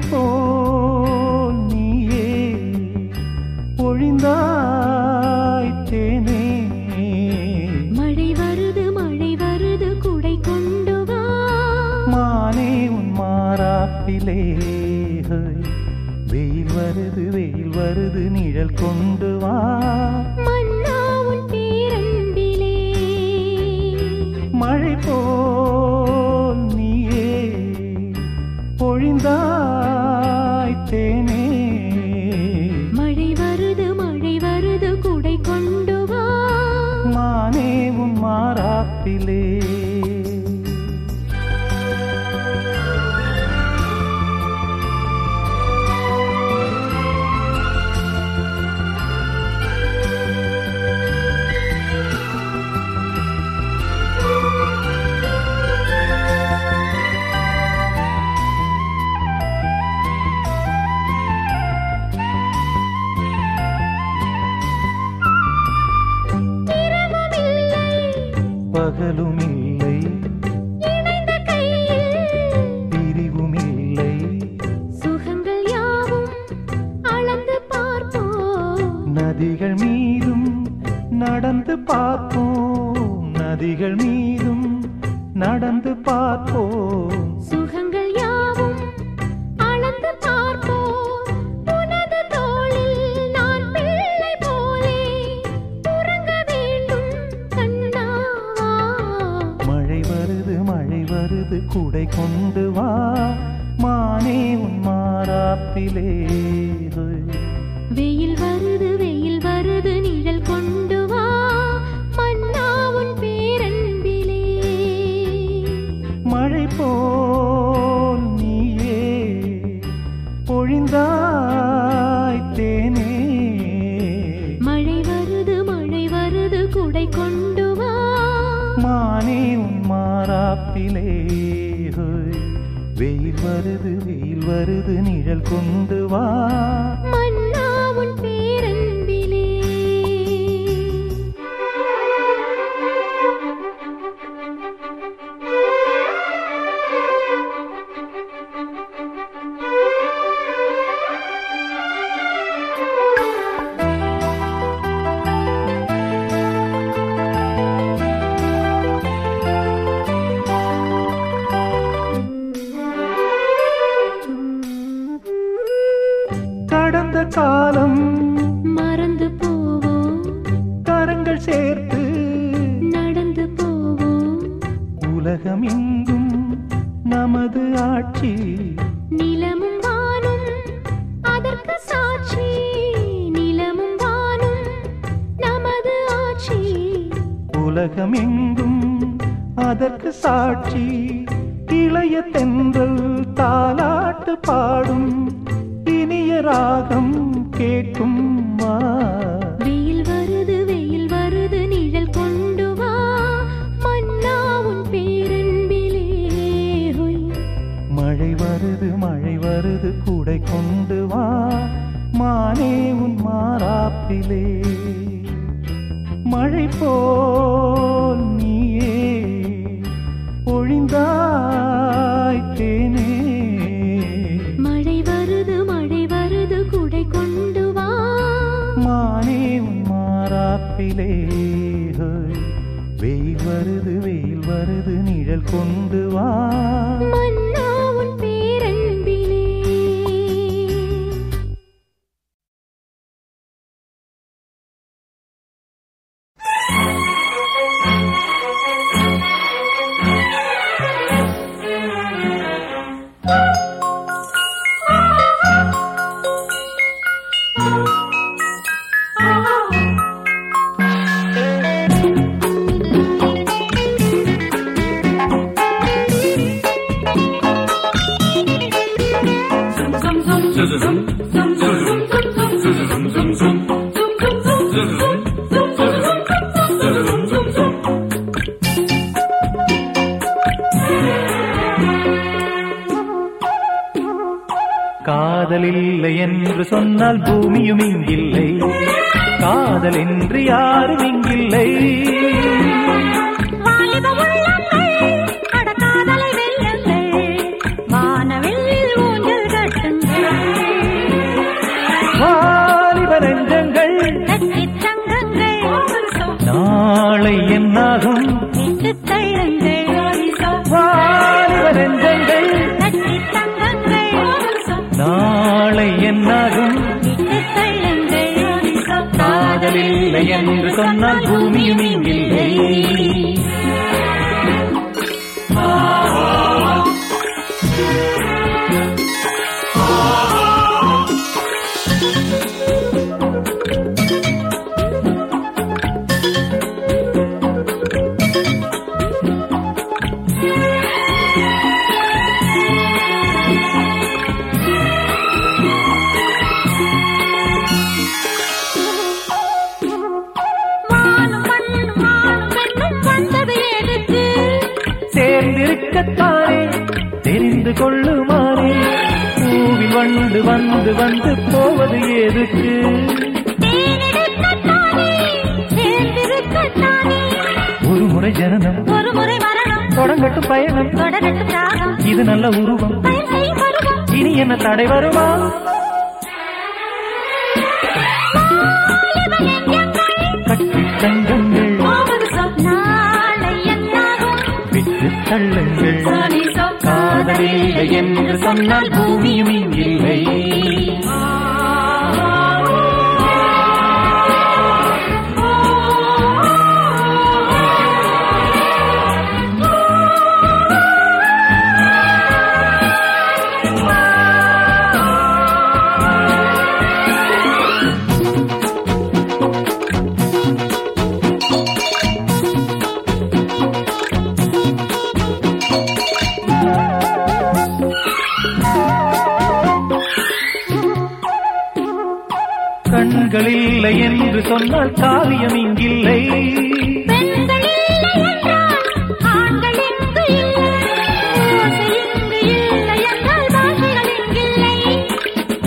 faithful. நடந்து பார்ப்போம் சுகங்கள் யாவும் அளந்து பார்ப்போம் உனது தோளில் நான் பிள்ளை போலே. உறங்க வேண்டும் கண்ணாவா மழை வருது மழை வருது கூடை கொண்டு வா. மானே உன் மாறாப்பிலே. கொண்டு வா. உலகமெங்கும் நமது ஆட்சி. நிலமும் வானும் அதற்கு சாட்சி. நிலமும் வானும் நமது ஆட்சி. உலகமெங்கும் அதற்கு சாட்சி. இளைய தென்றல் தாலாட்டு பாடும் இனிய ராகம் கேட்கும். சொன்னால் பூமியும் இங்கில்லை காதலின் என்று சொன்னால் சேர்ந்திருக்கத்தானே தெரிந்து கொள்ளுமாறே பூவில் வண்டு வந்து வந்து போவது எதுக்கு? ஒரு முறை ஜனனம் ஒரு முறை மரணம் தொடங்கட்டும் பயணம். தொடரட்டும் இது நல்ல உருவம். இனி என்ன தடை வருமா? கட்டி தங்கங்கள் தள்ளுங்கள். சானிசம் காதலில்லை என்று சொன்னால் பூமியும் இல்லை சொன்னால் காவியம் இங்கில்லை.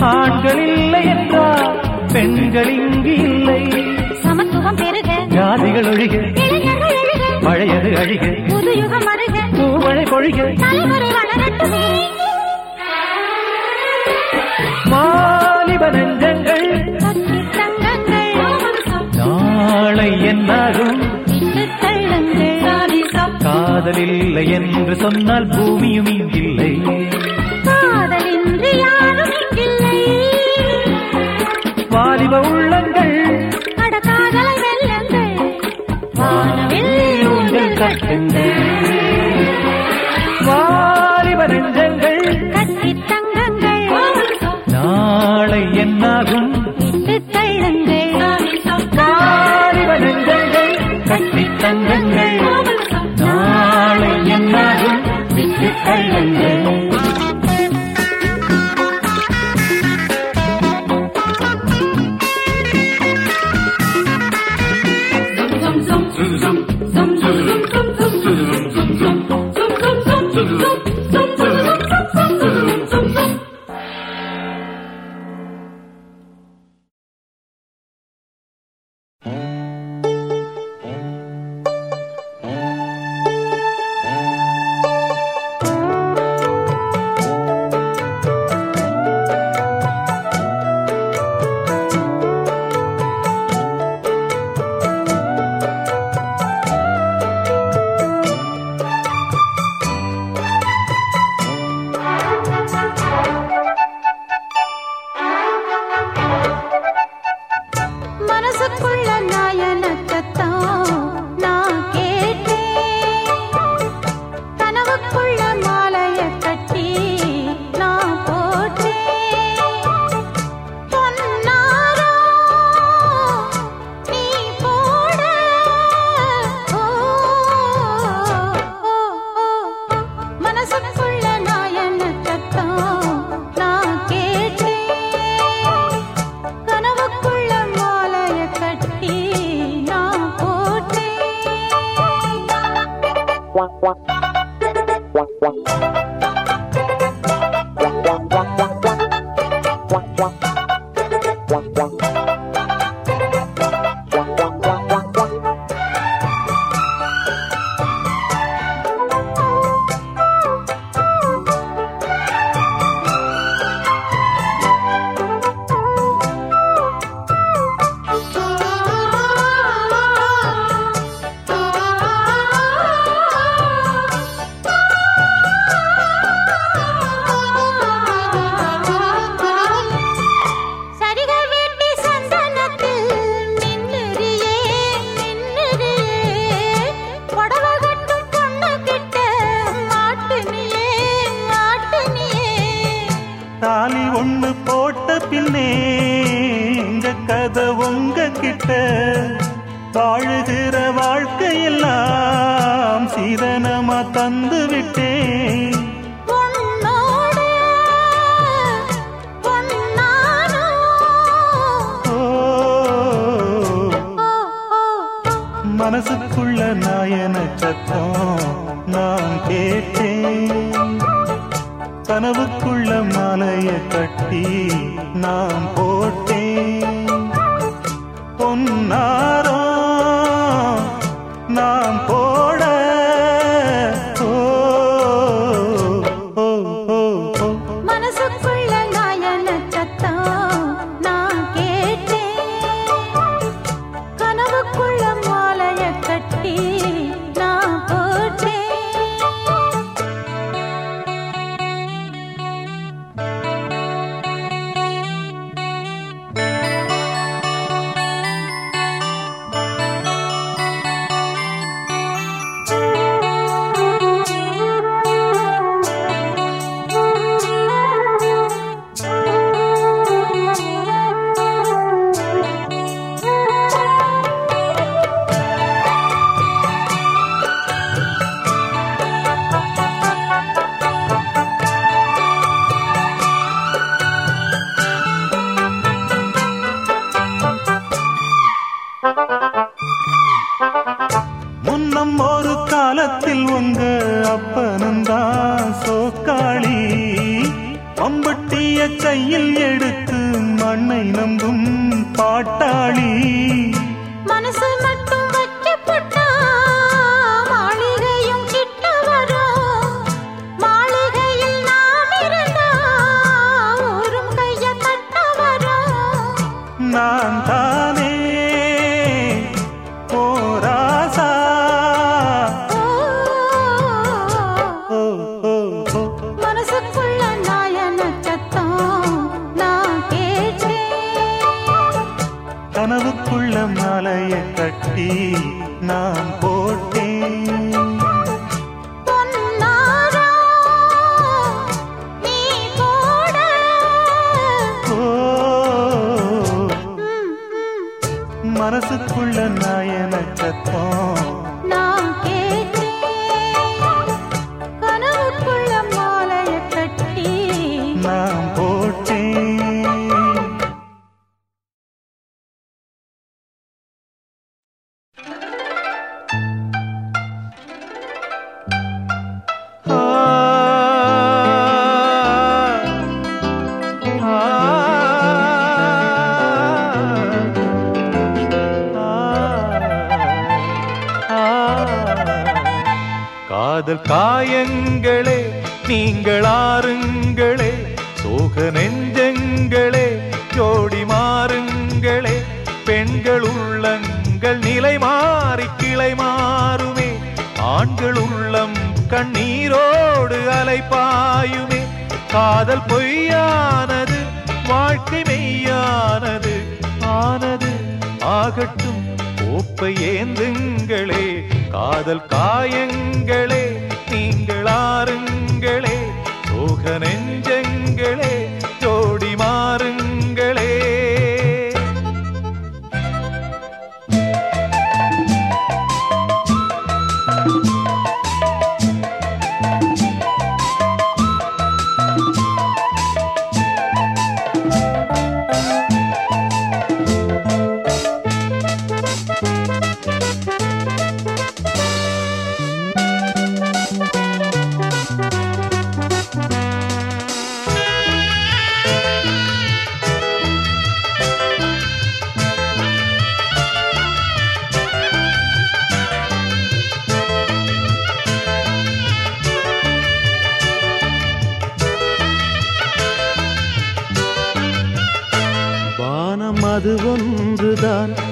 ஆண்கள் இல்லை. என்றால் பெண்கள் இங்கு இல்லை. சமத்துவம் பெருக. ஜாதிகள் ஒழிக பழையது அழிக. புது யுகம் அருக. பூமழை பொழிக. வாலிப நெஞ்சங்கள் என்னாகும் விட்டுத் தள்ளுங்கள் காதலில்லை என்று சொன்னால் பூமியும் இங்கில்லை. வாலிப உள்ளங்கள் காதலை வானவில் கட்டுங்கள்.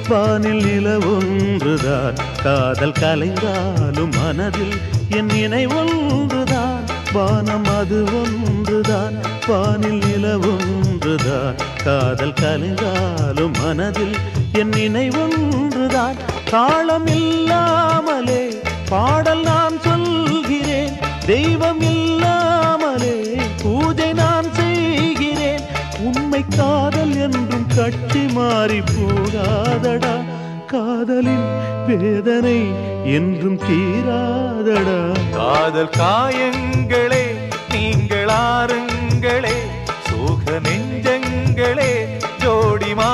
வானில் நிலவொன்றுதான். காதல் கலைந்தாலும் மனதில் என் நினைவொன்றுதான் வானம் அது ஒன்றுதான். வானில் நிலவொன்றுதான். காதல் கலைந்தாலும் மனதில் என் நினைவொன்றுதான் காலம் இல்லாமலே பாடல் நான் சொல்கிறேன். தெய்வம் இல்லை காதல் என்றும் கட்டி மாறி போகாதடா. காதலின் வேதனை என்றும் தீராதடா. காதல் காயங்களே நீங்கள் ஆறுங்களே சுக நெஞ்சங்களே ஜோடிமா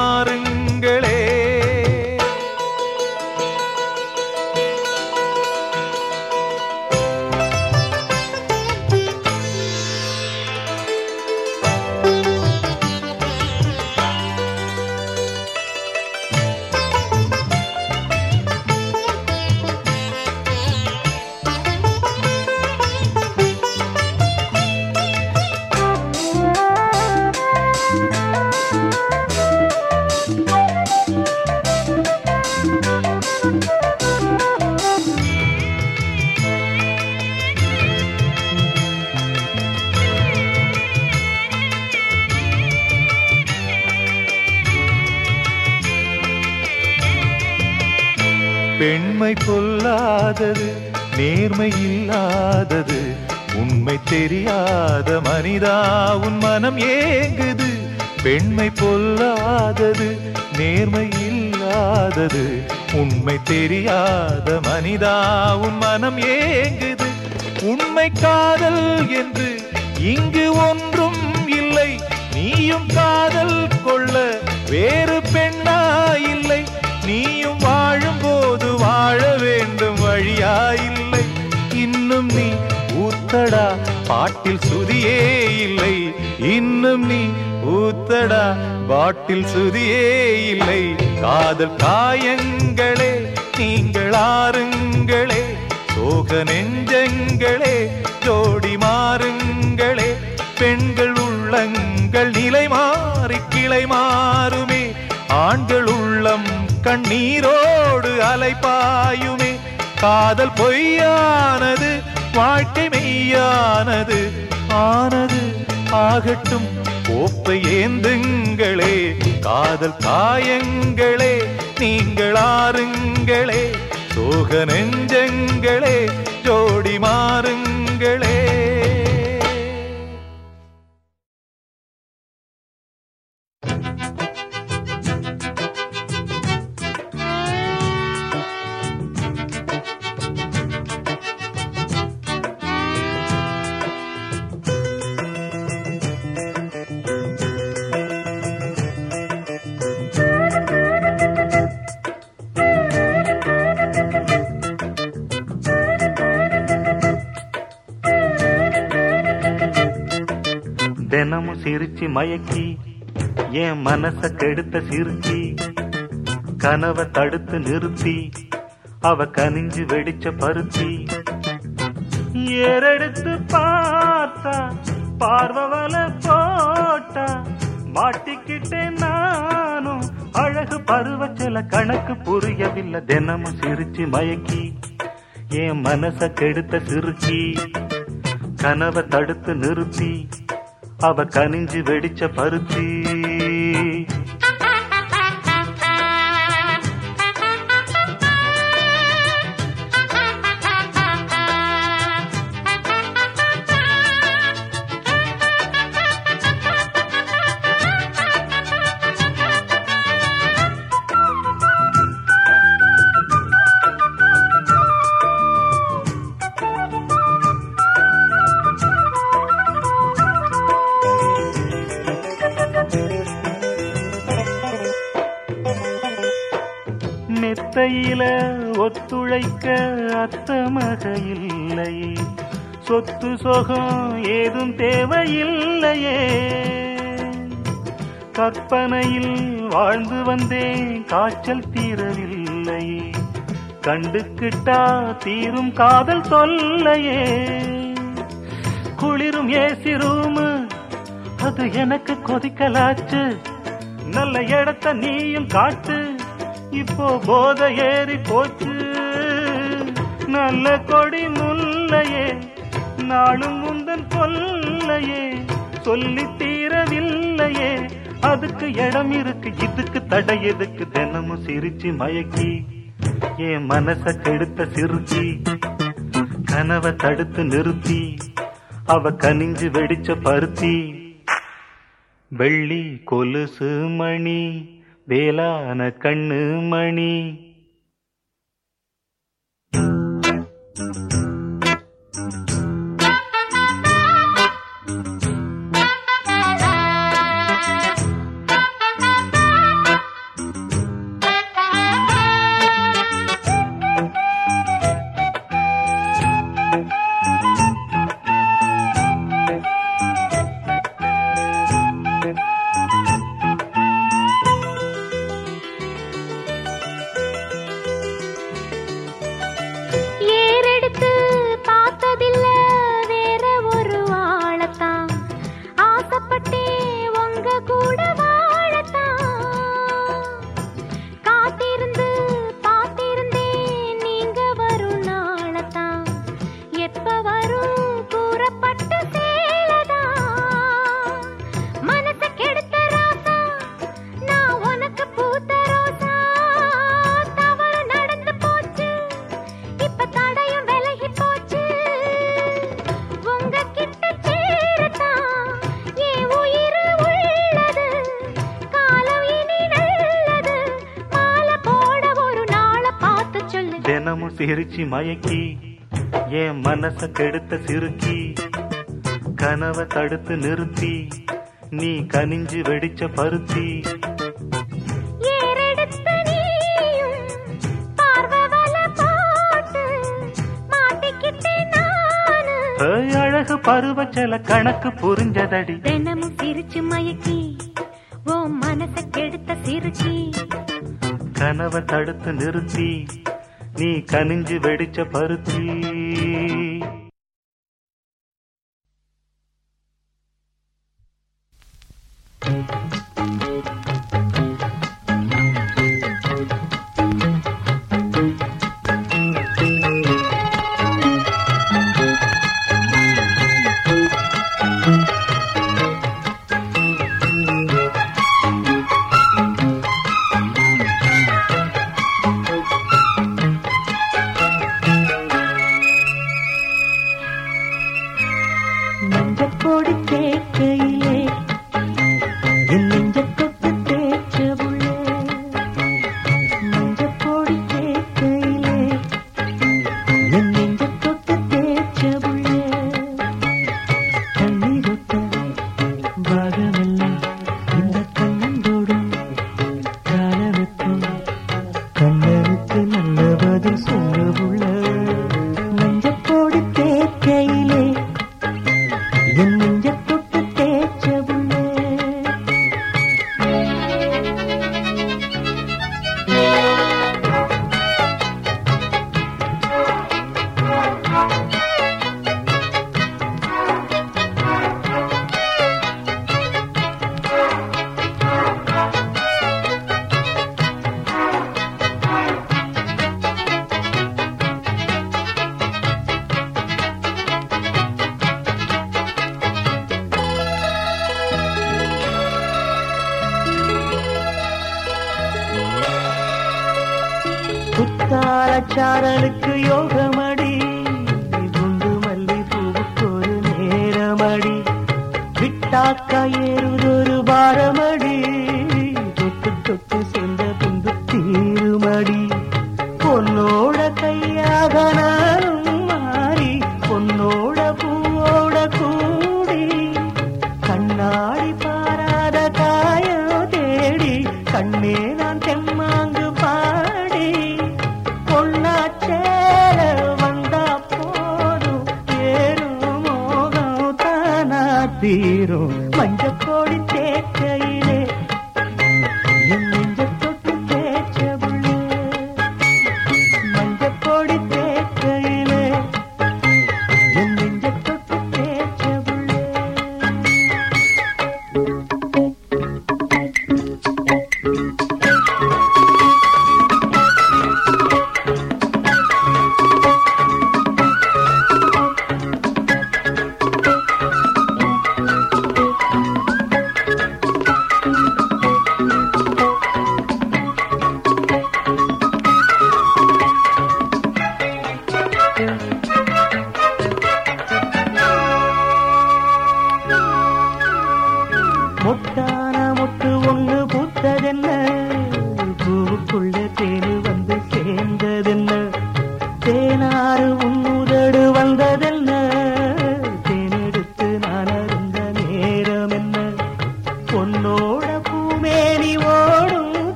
பொல்லாதது நேர்மை இல்லாதது உண்மை தெரியாத மனிதா உன் மனம் ஏங்குது பெண்மை பொல்லாதது நேர்மை இல்லாதது உண்மை தெரியாத மனிதா உன் மனம் ஏங்குது. உண்மை காதல் என்று இங்கு ஒன்றும் இல்லை நீயும் காதல் கொள்ள வேறு பெண்ணா இன்னும் நீ ஊத்தடா. பாட்டில் சுதியே இல்லை. இன்னும் நீ ஊத்தடா. பாட்டில் சுதியே இல்லை. காதல் காயங்களே நீங்கள் ஆறுங்களே. சோக நெஞ்சங்களே ஜோடி மாறுங்களே. பெண்கள் உள்ளங்கள் நிலை மாறி கிளை மாறுமே. ஆண்கள் உள்ளம் கண்ணீரோடு அலைப்பாயுமே காதல் பொய்யானது வாழ்க்கை மெய்யானது ஆனது ஆகட்டும். கோப்பை ஏந்துங்களே காதல் காயங்களே நீங்கள் ஆறுங்களே சோக நெஞ்சங்களே ஜோடி மாறுங்களே. தினமும் மயக்கி என் மனச கெடுத்த சிரிச்சி கனவை தடுத்து நிறுத்தி அவ கனிஞ்சு வெடிச்ச பருத்தி. ஏறெடுத்து பார்த்தா பார்வவல போட்டா மாட்டிக்கிட்டேன் நானும் அழகு பருவச்சல கணக்கு புரியவில்லை. தினமும் சிரிச்சு மயக்கி என் மனச கெடுத்த சிரிச்சி கனவை தடுத்து நிறுத்தி அவ கனிஞ்சு வெடிச்ச பருத்தி. பிழைக்க அத்தமக இல்லை சொத்து சொகம் ஏதும் தேவையில்லையே. கற்பனையில் வாழ்ந்து வந்தேன் காய்ச்சல் தீரவில்லை. கண்டுக்கிட்டா தீரும் காதல் தொல்லையே. குளிரும் ஏசி ரூமு அது எனக்கு கொதிக்கலாச்சு. நல்ல இடத்த நீயும் காட்டு. இப்போ போத ஏறி போச்சு. நல்ல கொடி முல்லையே நானும் முந்தன் கொல்லையே சொல்லி தீரவில்லையே. அதுக்கு இடம் இருக்கு இதுக்கு தடை எதுக்கு? தினமும் சிரிச்சு மயக்கி என் மனச கெடுத்த சிறுக்கி கனவை தடுத்து நிறுத்தி அவ கனிஞ்சு வெடிச்ச பருத்தி. வெள்ளி கொலுசு மணி வேலான கண்ணு மணி Thank you. மயக்கி என் மனச கெடுத்த சிறுக்கி கனவை தடுத்து நிறுத்தி நீ கனிஞ்சு வெடிச்ச பருத்தி. அழகு பருவ சில கணக்கு புரிஞ்சதடி. தினமும் பிரிச்சு மயக்கி ஓ மனசை கெடுத்த சிரிச்சி கனவை தடுத்து நிறுத்தி நீ கனிஞ்சு வெடிச்ச பருத்தி.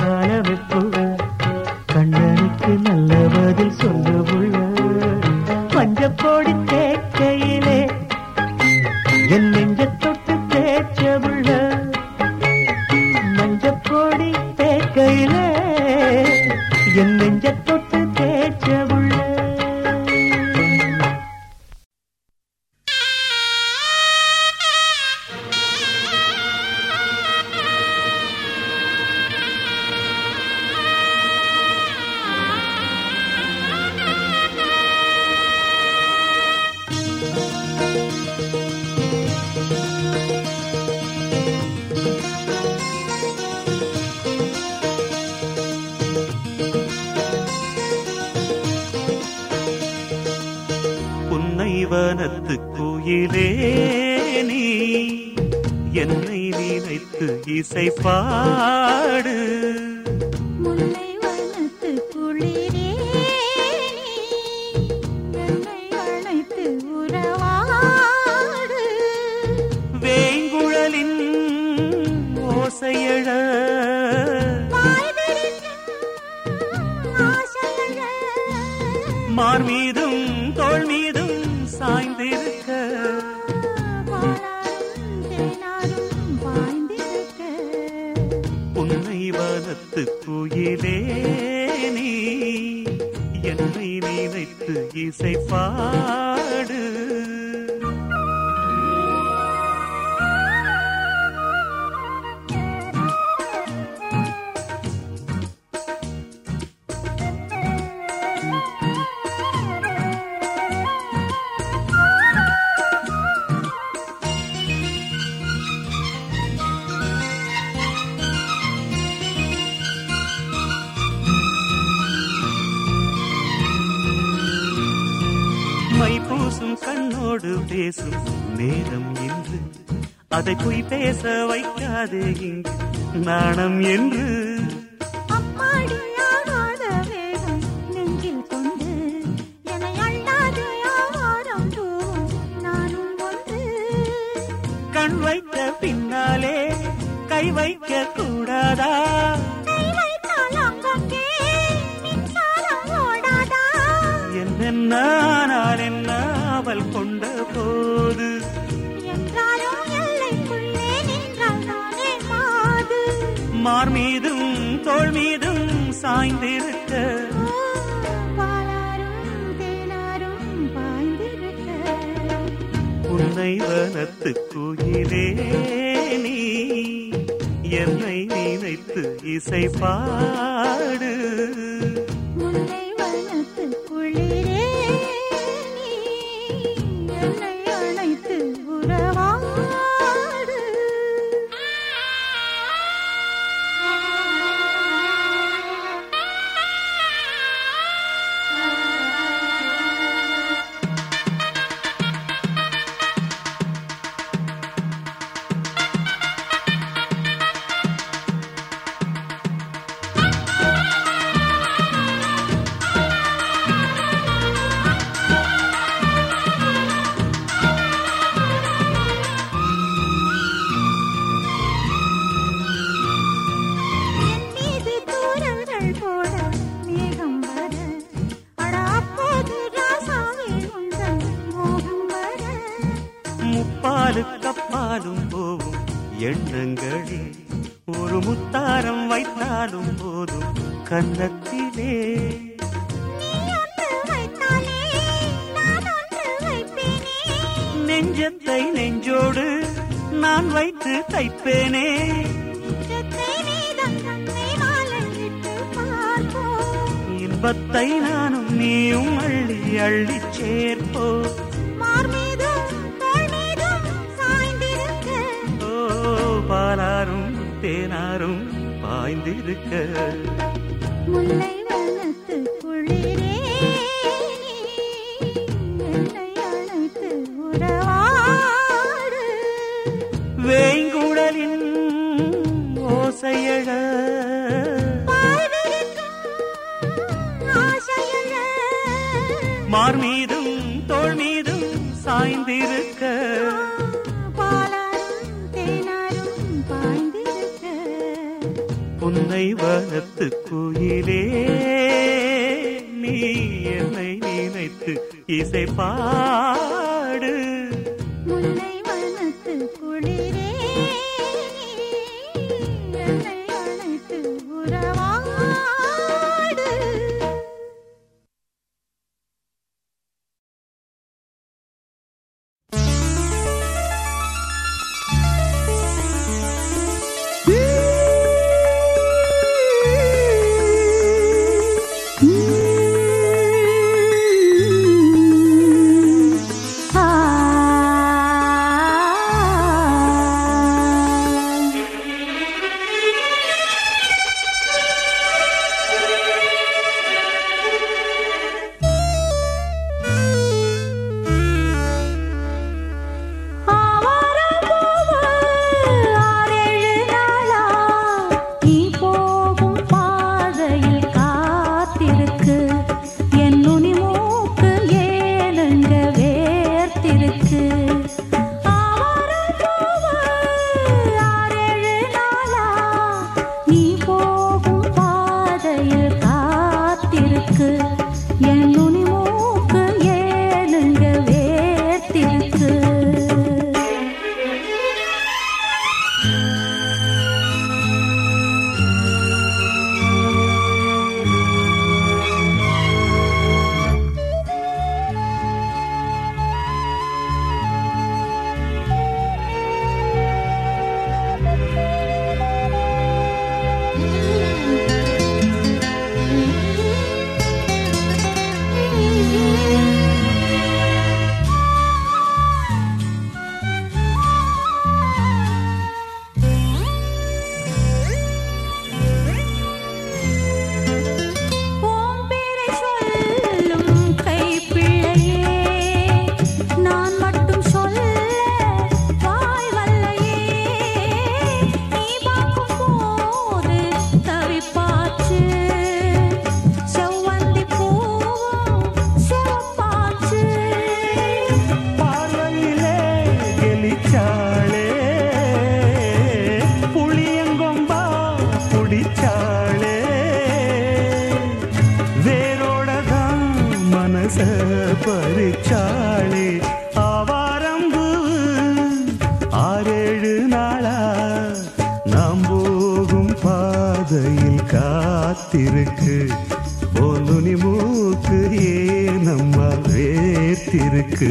கனவுக்குள் குயிலே நீ என்னை நினைத்து இசைப்பா பேச வைக்காதே இங்கு நாணம் என்று நீ என்னை நினைத்து இசை பாடு. தேனாரும் பாய்ந்திருக்க. முல்லை பறிச்சாளே ஆவாரம்பு. ஆறேழு நாளா நாம் போகும் பாதையில் காத்திருக்கு. போலுனி மூக்கு ஏ நம்மால் வேத்திருக்கு